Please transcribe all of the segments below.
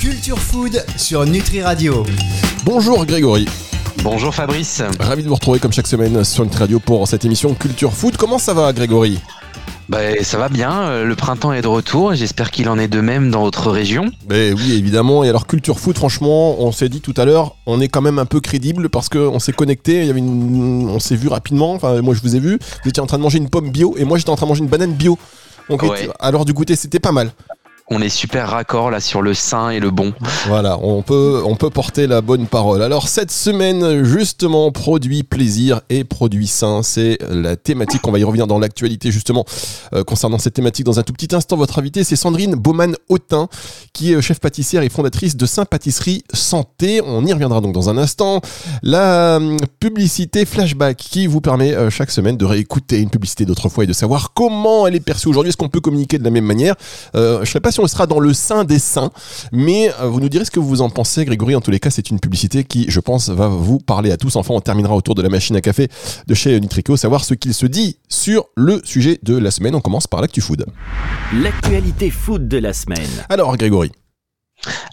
Culture Food sur Nutri Radio. Bonjour Grégory. Bonjour Fabrice. Ravi de vous retrouver comme chaque semaine sur Nutri Radio pour cette émission Culture Food. Comment ça va Grégory? Bah, ça va bien, euh, le printemps est de retour, j'espère qu'il en est de même dans votre région. Mais oui, évidemment. Et alors, Culture Food, franchement, on s'est dit tout à l'heure, on est quand même un peu crédible parce qu'on s'est connecté, il y avait une... on s'est vu rapidement, enfin, moi je vous ai vu, vous étiez en train de manger une pomme bio et moi j'étais en train de manger une banane bio. Ouais. alors du goûter, c'était pas mal. On est super raccord là sur le sain et le bon. Voilà, on peut, on peut porter la bonne parole. Alors cette semaine, justement, produits plaisir et produits sains, c'est la thématique. On va y revenir dans l'actualité justement euh, concernant cette thématique dans un tout petit instant. Votre invité, c'est Sandrine Baumann-Autin, qui est chef pâtissière et fondatrice de Saint Pâtisserie Santé. On y reviendra donc dans un instant. La hum, publicité flashback qui vous permet euh, chaque semaine de réécouter une publicité d'autrefois et de savoir comment elle est perçue aujourd'hui. Est-ce qu'on peut communiquer de la même manière? Euh, Je ne sais pas sera dans le sein des saints, mais euh, vous nous direz ce que vous en pensez, Grégory. En tous les cas, c'est une publicité qui, je pense, va vous parler à tous. Enfin, on terminera autour de la machine à café de chez Nutrico, savoir ce qu'il se dit sur le sujet de la semaine. On commence par l'actu food. L'actualité food de la semaine. Alors, Grégory.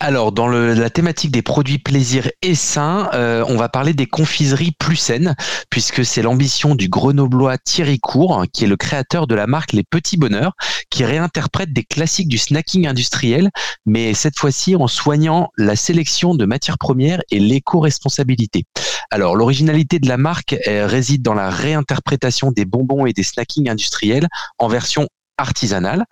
Alors, dans la thématique des produits plaisir et sains, euh, on va parler des confiseries plus saines, puisque c'est l'ambition du grenoblois Thierry Court, qui est le créateur de la marque Les Petits Bonheurs, qui réinterprète des classiques du snacking industriel, mais cette fois-ci en soignant la sélection de matières premières et l'éco-responsabilité. Alors, l'originalité de la marque réside dans la réinterprétation des bonbons et des snackings industriels en version artisanale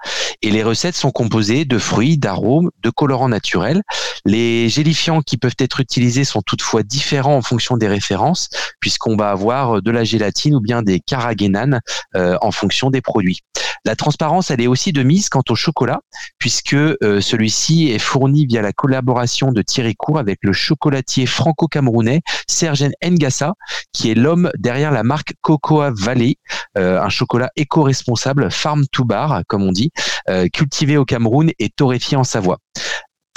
et les recettes sont composées de fruits, d'arômes, de colorants naturels. Les gélifiants qui peuvent être utilisés sont toutefois différents en fonction des références puisqu'on va avoir de la gélatine ou bien des carragénanes euh, en fonction des produits. La transparence, elle est aussi de mise quant au chocolat puisque euh, celui-ci est fourni via la collaboration de Thierry Court avec le chocolatier franco-camerounais Sergen Ngassa qui est l'homme derrière la marque Cocoa Valley, euh, un chocolat éco-responsable farm to bar comme on dit, euh, cultivé au Cameroun et torréfié en Savoie.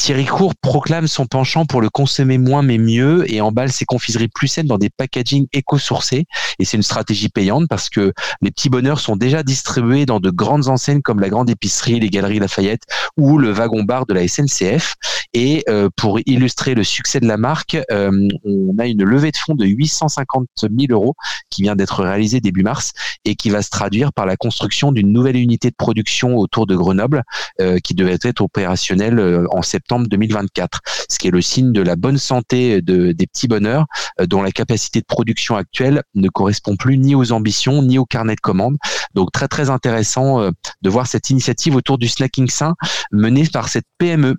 Thierry Court proclame son penchant pour le consommer moins mais mieux et emballe ses confiseries plus saines dans des packaging éco-sourcés. Et c'est une stratégie payante parce que les petits bonheurs sont déjà distribués dans de grandes enseignes comme la Grande Épicerie, les Galeries Lafayette ou le Wagon Bar de la SNCF. Et euh, pour illustrer le succès de la marque, euh, on a une levée de fonds de 850 000 euros qui vient d'être réalisée début mars et qui va se traduire par la construction d'une nouvelle unité de production autour de Grenoble euh, qui devait être opérationnelle en septembre 2024, ce qui est le signe de la bonne santé de, des petits bonheurs euh, dont la capacité de production actuelle ne correspond plus ni aux ambitions ni au carnet de commandes. Donc très très intéressant euh, de voir cette initiative autour du snacking sain menée par cette. PME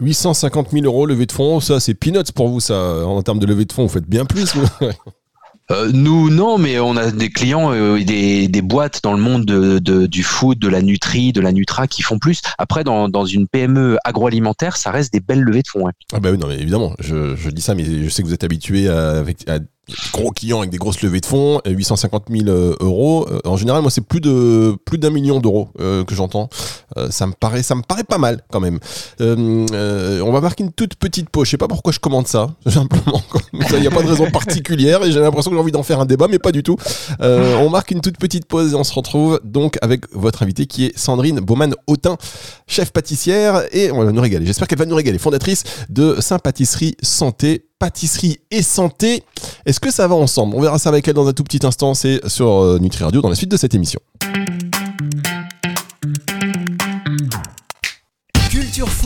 850 000 euros levée de fonds, ça c'est peanuts pour vous, ça. En termes de levée de fonds, vous faites bien plus. Euh, nous, non, mais on a des clients, euh, des, des boîtes dans le monde de, de- du food, de la nutri, de la nutra qui font plus. Après, dans, dans une PME agroalimentaire, ça reste des belles levées de fonds. ouais. Ah bah oui, non, mais évidemment, je, je dis ça, mais je sais que vous êtes habitué à, à gros clients avec des grosses levées de fonds, euh, 850 000 euh, euros. Euh, En général, moi, c'est plus de plus d'un million d'euros euh, que j'entends. Euh, ça me paraît, ça me paraît pas mal quand même. Euh, euh, on va marquer une toute petite pause. Je sais pas pourquoi je commande ça, simplement. Il n'y a pas de raison particulière et j'ai l'impression que j'ai envie d'en faire un débat, mais pas du tout. Euh, on marque une toute petite pause et on se retrouve donc avec votre invité qui est Sandrine Baumann-Autin, chef pâtissière et on va nous régaler. J'espère qu'elle va nous régaler. Fondatrice de Saint Pâtisserie Santé. Pâtisserie et santé, est-ce que ça va ensemble? On verra ça avec elle dans un tout petit instant. C'est sur euh, Nutri Radio dans la suite de cette émission.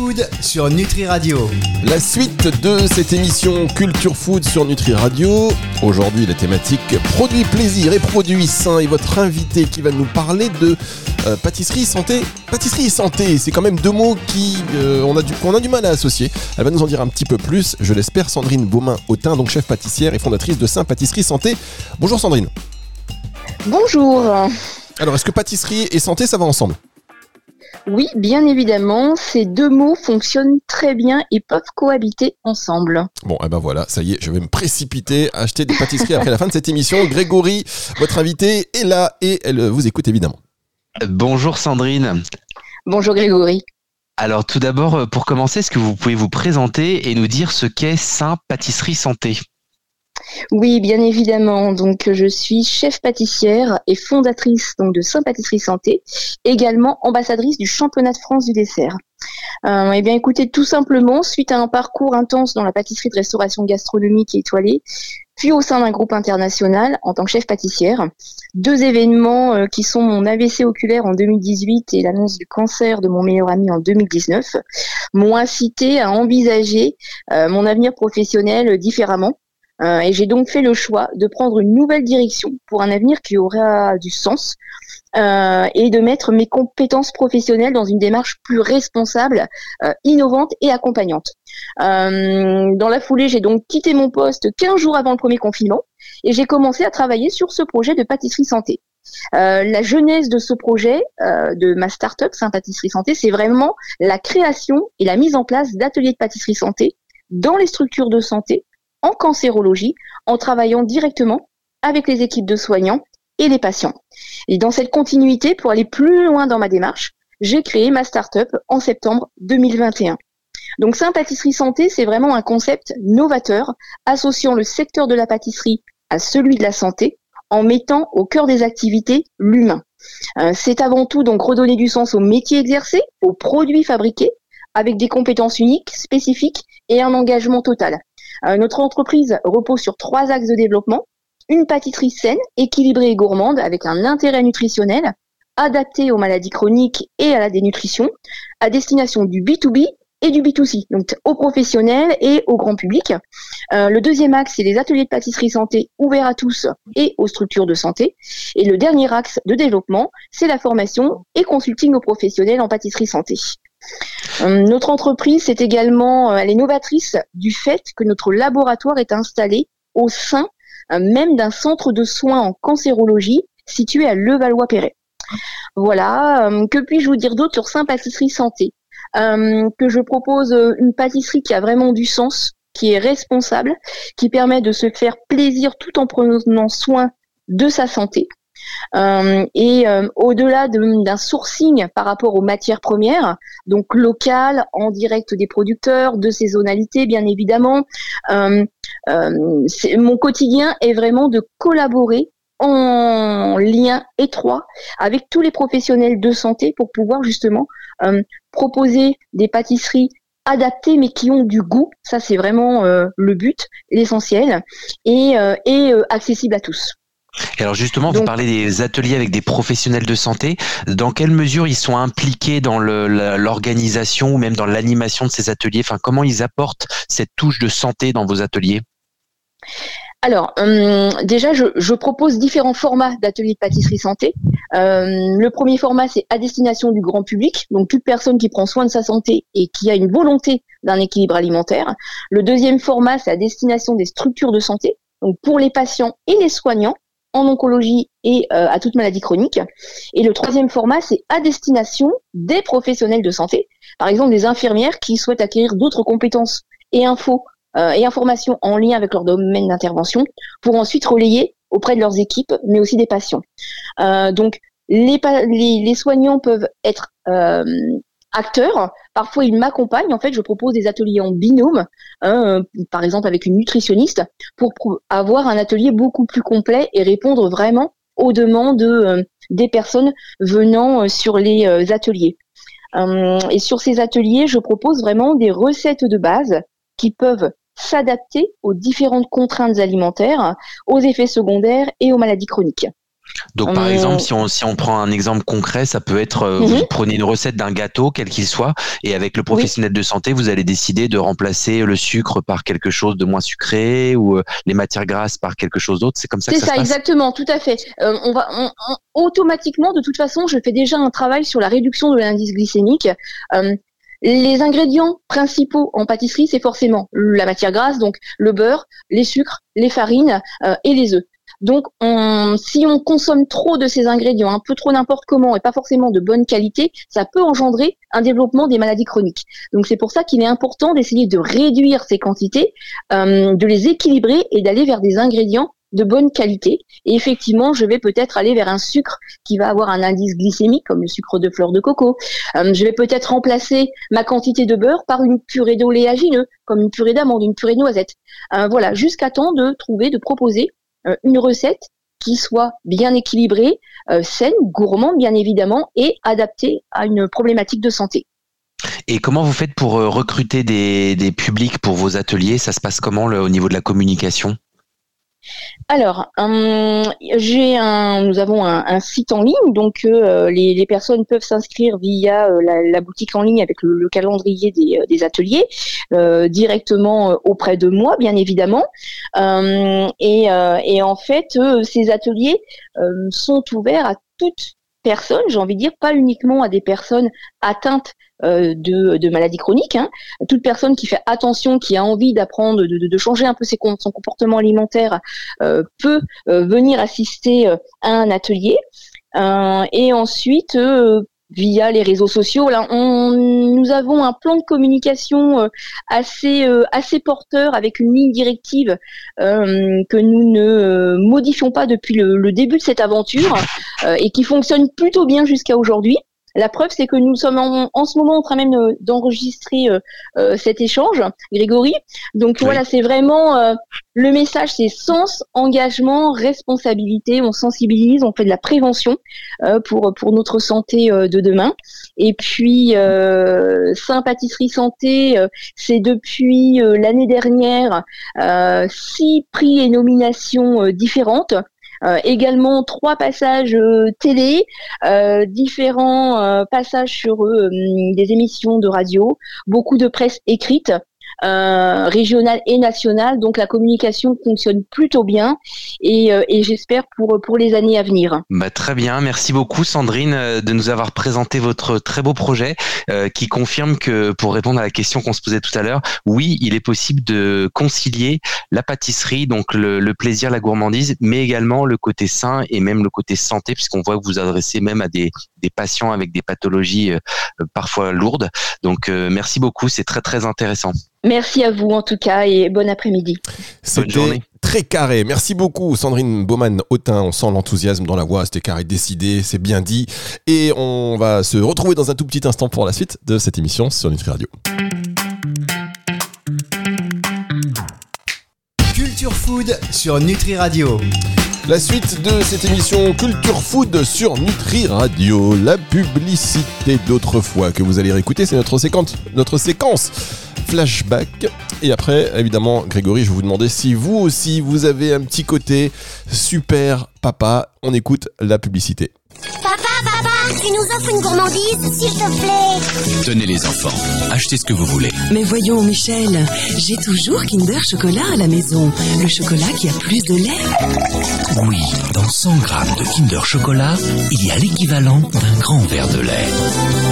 Food sur Nutri Radio. La suite de cette émission Culture Food sur Nutri Radio. Aujourd'hui, la thématique produits plaisir et produits sains. Et votre invité qui va nous parler de euh, pâtisserie santé. Pâtisserie et santé, c'est quand même deux mots qui euh, on a du, qu'on a du mal à associer. Elle va nous en dire un petit peu plus, je l'espère. Sandrine Beaumain-Autin, donc chef pâtissière et fondatrice de Saint Pâtisserie Santé. Bonjour Sandrine. Bonjour. Alors, est-ce que pâtisserie et santé, ça va ensemble? Oui, bien évidemment, ces deux mots fonctionnent très bien et peuvent cohabiter ensemble. Bon, eh ben voilà, ça y est, je vais me précipiter à acheter des pâtisseries après la fin de cette émission. Grégory, votre invité, est là et elle vous écoute évidemment. Bonjour Sandrine. Bonjour Grégory. Alors tout d'abord, euh, pour commencer, est-ce que vous pouvez vous présenter et nous dire ce qu'est Saint Pâtisserie Santé? Oui, bien évidemment. Donc, je suis chef pâtissière et fondatrice donc de Saint Pâtisserie Santé, également ambassadrice du championnat de France du dessert. Euh, eh bien, écoutez, tout simplement, suite à un parcours intense dans la pâtisserie de restauration gastronomique étoilée, puis au sein d'un groupe international en tant que chef pâtissière, deux événements euh, qui sont mon AVC oculaire en 2018 et l'annonce du cancer de mon meilleur ami en 2019 m'ont incité à envisager euh, mon avenir professionnel différemment euh, et j'ai donc fait le choix de prendre une nouvelle direction pour un avenir qui aura du sens euh, et de mettre mes compétences professionnelles dans une démarche plus responsable, euh, innovante et accompagnante. dans la foulée, j'ai donc quitté mon poste 15 jours avant le premier confinement et j'ai commencé à travailler sur ce projet de pâtisserie santé. la genèse de ce projet, de ma start-up Saint Pâtisserie Santé, c'est vraiment la création et la mise en place d'ateliers de pâtisserie santé dans les structures de santé en cancérologie en travaillant directement avec les équipes de soignants et les patients. Et dans cette continuité, pour aller plus loin dans ma démarche, j'ai créé ma start-up en septembre 2021. Donc Saint Pâtisserie Santé, c'est vraiment un concept novateur associant le secteur de la pâtisserie à celui de la santé en mettant au cœur des activités l'humain. Euh, c'est avant tout donc redonner du sens aux métiers exercés, aux produits fabriqués, avec des compétences uniques, spécifiques et un engagement total. Euh, notre entreprise repose sur trois axes de développement. Une pâtisserie saine, équilibrée et gourmande avec un intérêt nutritionnel adapté aux maladies chroniques et à la dénutrition, à destination du B2B et du B2C, donc aux professionnels et au grand public. Euh, le deuxième axe, c'est les ateliers de pâtisserie santé ouverts à tous et aux structures de santé. Et le dernier axe de développement, c'est la formation et consulting aux professionnels en pâtisserie santé. Euh, notre entreprise est également, euh, elle est novatrice du fait que notre laboratoire est installé au sein euh, même d'un centre de soins en cancérologie situé à Levallois-Perret. Voilà, que puis-je vous dire d'autre sur Saint Pâtisserie Santé Que je propose une pâtisserie qui a vraiment du sens, qui est responsable, qui permet de se faire plaisir tout en prenant soin de sa santé. Euh, et euh, au-delà d'un sourcing par rapport aux matières premières, donc locales, en direct des producteurs, de saisonnalité bien évidemment, euh, mon quotidien est vraiment de collaborer en lien étroit avec tous les professionnels de santé pour pouvoir justement proposer des pâtisseries adaptées mais qui ont du goût, ça c'est vraiment le but, l'essentiel, et, et accessible à tous. Et alors justement, vous parlez des ateliers avec des professionnels de santé. Dans quelle mesure ils sont impliqués dans l'organisation ou même dans l'animation de ces ateliers? Enfin, comment ils apportent cette touche de santé dans vos ateliers? Alors, hum, déjà, je, propose différents formats d'ateliers de pâtisserie santé. Hum, le premier format, c'est à destination du grand public, donc toute personne qui prend soin de sa santé et qui a une volonté d'un équilibre alimentaire. Le deuxième format, c'est à destination des structures de santé, donc pour les patients et les soignants en oncologie et euh, à toute maladie chronique. Et le troisième format, c'est à destination des professionnels de santé, par exemple des infirmières qui souhaitent acquérir d'autres compétences et infos euh, et informations en lien avec leur domaine d'intervention pour ensuite relayer auprès de leurs équipes, mais aussi des patients. Euh, donc les, soignants peuvent être acteurs. Parfois, ils m'accompagnent. En fait, je propose des ateliers en binôme, hein, euh, par exemple avec une nutritionniste, pour avoir un atelier beaucoup plus complet et répondre vraiment aux demandes euh, des personnes venant euh, sur les ateliers. et sur ces ateliers, je propose vraiment des recettes de base qui peuvent s'adapter aux différentes contraintes alimentaires, aux effets secondaires et aux maladies chroniques. Donc, par exemple, si on, si on prend un exemple concret, ça peut être, euh, vous mhm. prenez une recette d'un gâteau, quel qu'il soit, et avec le professionnel de santé, vous allez décider de remplacer le sucre par quelque chose de moins sucré ou euh, les matières grasses par quelque chose d'autre. C'est comme ça que ça, ça exactement, tout à fait. Euh, on va automatiquement, de toute façon, je fais déjà un travail sur la réduction de l'indice glycémique. les ingrédients principaux en pâtisserie, c'est forcément la matière grasse, donc le beurre, les sucres, les farines et les œufs. Donc, si on consomme trop de ces ingrédients, un peu trop n'importe comment et pas forcément de bonne qualité, ça peut engendrer un développement des maladies chroniques. Donc, c'est pour ça qu'il est important d'essayer de réduire ces quantités, euh, de les équilibrer et d'aller vers des ingrédients de bonne qualité. Et effectivement, je vais peut-être aller vers un sucre qui va avoir un indice glycémique, comme le sucre de fleur de coco. Euh, je vais peut-être remplacer ma quantité de beurre par une purée d'oléagineux, comme une purée d'amande, une purée de noisette. Euh, voilà, jusqu'à temps de trouver, de proposer une recette qui soit bien équilibrée, saine, gourmande bien évidemment, et adaptée à une problématique de santé. Et comment vous faites pour recruter des, publics pour vos ateliers? Ça se passe comment au niveau de la communication? Alors, hum, nous avons un, site en ligne, donc euh, les, personnes peuvent s'inscrire via euh, la, boutique en ligne avec le, calendrier des, euh, ateliers directement auprès de moi, bien évidemment. Hum, et, en fait, ces ateliers sont ouverts à toutes personnes, j'ai envie de dire, pas uniquement à des personnes atteintes euh, de, de maladies chroniques. Hein. Toute personne qui fait attention, qui a envie d'apprendre, de, de, changer un peu son comportement alimentaire, euh, peut euh, venir assister à un atelier. et ensuite, via les réseaux sociaux. Là, nous avons un plan de communication assez assez porteur avec une ligne directive que nous ne modifions pas depuis le, début de cette aventure et qui fonctionne plutôt bien jusqu'à aujourd'hui. La preuve, c'est que nous sommes en, ce moment en train même d'enregistrer euh, euh, cet échange, Grégory. Donc voilà, c'est vraiment euh, le message, c'est sens, engagement, responsabilité. On sensibilise, on fait de la prévention pour pour notre santé de demain. Et puis Saint-Pâtisserie Santé, c'est depuis l'année dernière six prix et nominations différentes. Euh, également trois passages euh, télé, euh, différents passages sur des émissions de radio, beaucoup de presse écrite euh, régionale et nationale. Donc la communication fonctionne plutôt bien et, euh, et j'espère pour, pour les années à venir. Bah, très bien, merci beaucoup Sandrine euh, de nous avoir présenté votre très beau projet euh, qui confirme que pour répondre à la question qu'on se posait tout à l'heure, oui, il est possible de concilier la pâtisserie, donc le, le, plaisir, la gourmandise, mais également le côté sain et même le côté santé, puisqu'on voit que vous adressez même à des, des patients avec des pathologies parfois lourdes. Donc merci beaucoup, c'est très très intéressant. Merci à vous en tout cas et bon après-midi. C'était très carré. Merci beaucoup Sandrine Baumann-Autin. On sent l'enthousiasme dans la voix. C'était carré décidé, c'est bien dit. Et on va se retrouver dans un tout petit instant pour la suite de cette émission sur Nutri Radio. Culture Food sur Nutri Radio. La suite de cette émission Culture Food sur Nutri Radio, la publicité d'autrefois que vous allez réécouter, c'est notre séquence, notre séquence flashback. Et après, évidemment, Grégory, je vais vous demander si vous aussi vous avez un petit côté super papa. On écoute la publicité. Tu nous offres une gourmandise, s'il te plaît Tenez les enfants, achetez ce que vous voulez. Mais voyons, Michel, j'ai toujours Kinder Chocolat à la maison. Le chocolat qui a plus de lait. Oui, dans 100 grammes de Kinder Chocolat, il y a l'équivalent d'un grand verre de lait.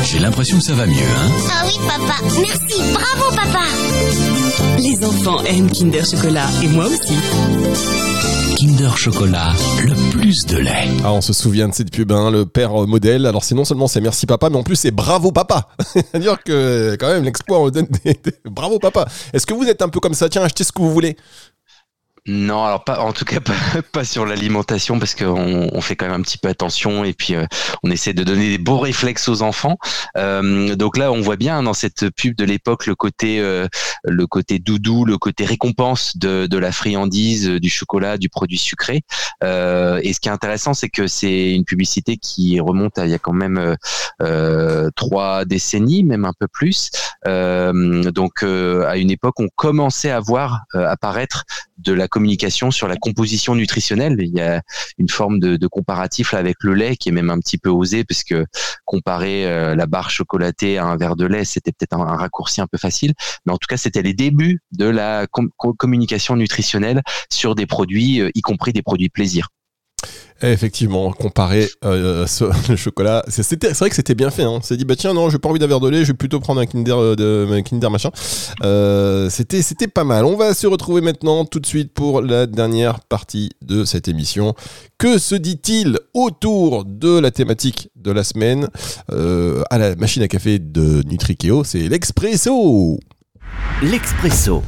J'ai l'impression que ça va mieux, hein? Ah oui, papa, merci, bravo, papa Les enfants aiment Kinder Chocolat, et moi aussi. Kinder Chocolat, le plus de lait. Ah, on se souvient de cette pub, hein, le père modèle. Alors c'est non seulement c'est merci papa, mais en plus c'est bravo papa. C'est-à-dire que quand même l'exploit, on donne des... bravo papa. Est-ce que vous êtes un peu comme ça? Tiens, achetez ce que vous voulez. Non, alors pas, en tout cas pas, sur l'alimentation parce qu'on on fait quand même un petit peu attention et puis euh, on essaie de donner des beaux réflexes aux enfants. Euh, donc là, on voit bien dans cette pub de l'époque le côté euh, le côté doudou, le côté récompense de, de la friandise, du chocolat, du produit sucré. et ce qui est intéressant, c'est que c'est une publicité qui remonte à il y a quand même trois décennies, même un peu plus. donc à une époque, on commençait à voir apparaître de la communication sur la composition nutritionnelle. Il y a une forme de, comparatif avec le lait qui est même un petit peu osé parce que comparer euh, la barre chocolatée à un verre de lait, c'était peut-être un, raccourci un peu facile. Mais en tout cas, c'était les débuts de la communication nutritionnelle sur des produits, euh, y compris des produits plaisir. Effectivement, comparer euh, le chocolat, c'est vrai que c'était bien fait. Hein. On s'est dit bah tiens non, j'ai pas envie d'un verre de lait, je vais plutôt prendre un Kinder euh, de Kinder machin. Euh, c'était c'était pas mal. On va se retrouver maintenant tout de suite pour la dernière partie de cette émission. Que se dit-il autour de la thématique de la semaine à la machine à café de Nutrikeo C'est l'expresso. L'expresso.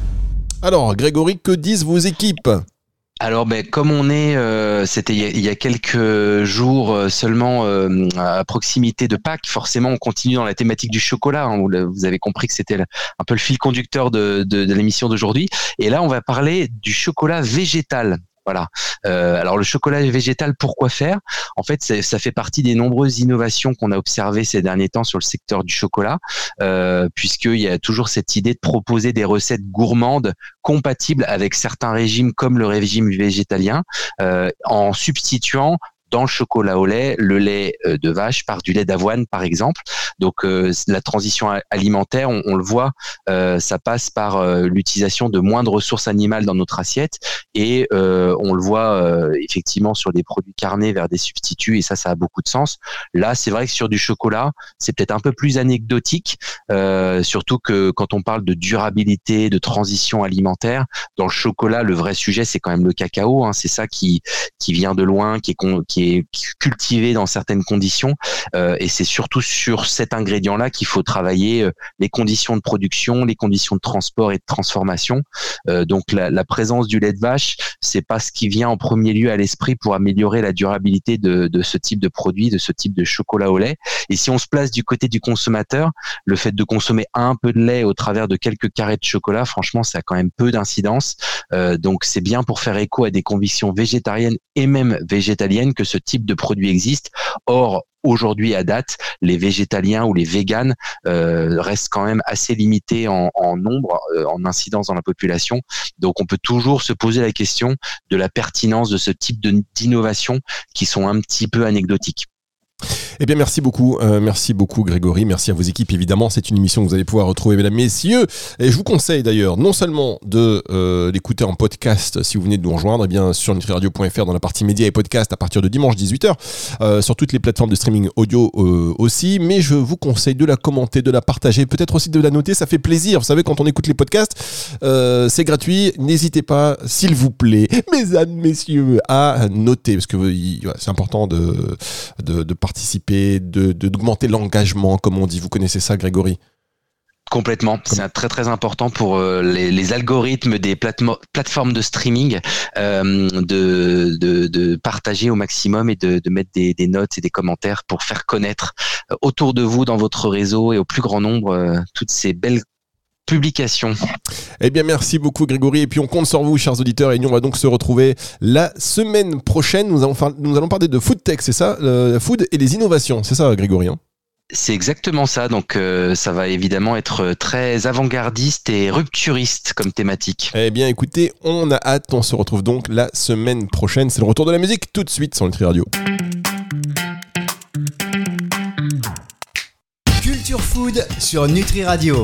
Alors Grégory, que disent vos équipes? Alors, ben, comme on est, euh, c'était il, y a quelques jours euh, seulement euh, à proximité de Pâques, forcément, on continue dans la thématique du chocolat. Hein. vous, avez compris que c'était un peu le fil conducteur de, l'émission d'aujourd'hui. Et là, on va parler du chocolat végétal. Voilà. Euh, alors le chocolat végétal, pourquoi faire? En fait, ça fait partie des nombreuses innovations qu'on a observées ces derniers temps sur le secteur du chocolat, euh, puisqu'il y a toujours cette idée de proposer des recettes gourmandes compatibles avec certains régimes comme le régime végétalien, euh, en substituant dans le chocolat au lait, le lait euh, de vache par du lait d'avoine, par exemple. Donc euh, la transition alimentaire, on, le voit, euh, ça passe par l'utilisation de moins de ressources animales dans notre assiette et on le voit effectivement sur des produits carnés vers des substituts et ça, ça a beaucoup de sens. Là, c'est vrai que sur du chocolat, c'est peut-être un peu plus anecdotique, surtout que quand on parle de durabilité, de transition alimentaire, dans le chocolat, le vrai sujet, c'est quand même le cacao. Hein, c'est ça qui qui vient de loin, qui est, qui cultivé dans certaines conditions. Euh, et c'est surtout sur cet ingrédient-là qu'il faut travailler euh, les conditions de production, les conditions de transport et de transformation. Euh, donc la, présence du lait de vache, c'est pas ce qui vient en premier lieu à l'esprit pour améliorer la durabilité de, de ce type de produit, de ce type de chocolat au lait. Et si on se place du côté du consommateur, le fait de consommer un peu de lait au travers de quelques carrés de chocolat, franchement, ça a quand même peu d'incidence. Donc c'est bien pour faire écho à des convictions végétariennes et même végétaliennes que ce type de produit existe. Or, aujourd'hui à date, les végétaliens ou les véganes euh, restent quand même assez limités en, nombre, euh, en incidence dans la population. Donc on peut toujours se poser la question de la pertinence de ce type d'innovation qui sont un petit peu anecdotiques. Eh bien, merci beaucoup. Euh, merci beaucoup, Grégory. Merci à vos équipes, évidemment. C'est une émission que vous allez pouvoir retrouver, mesdames, messieurs. Et je vous conseille d'ailleurs, non seulement de euh, l'écouter en podcast si vous venez de nous rejoindre, eh bien, sur nutriradio.fr dans la partie médias et podcast à partir de dimanche 18h, euh, sur toutes les plateformes de streaming audio aussi, mais je vous conseille de la commenter, de la partager, peut-être aussi de la noter. Ça fait plaisir. Vous savez, quand on écoute les podcasts, c'est gratuit. N'hésitez pas, s'il vous plaît, mesdames, messieurs, à noter, parce que c'est important de, de, de participer, d'augmenter de, l'engagement, comme on dit. Vous connaissez ça, Grégory? Complètement, c'est très très important pour euh, les, algorithmes des plateformes de streaming euh, de, de, partager au maximum et de, mettre des, notes et des commentaires pour faire connaître euh, autour de vous dans votre réseau et au plus grand nombre toutes ces belles publication. Eh bien, merci beaucoup, Grégory. Et puis, on compte sur vous, chers auditeurs. Et nous, on va donc se retrouver la semaine prochaine. Nous allons, nous allons parler de food tech, c'est ça? Le food et les innovations. C'est ça, Grégory hein? C'est exactement ça. Donc, euh, ça va évidemment être très avant-gardiste et rupturiste comme thématique. Eh bien, écoutez, on a hâte. On se retrouve donc la semaine prochaine. C'est le retour de la musique tout de suite sur Nutri Radio. Culture Food sur Nutri Radio.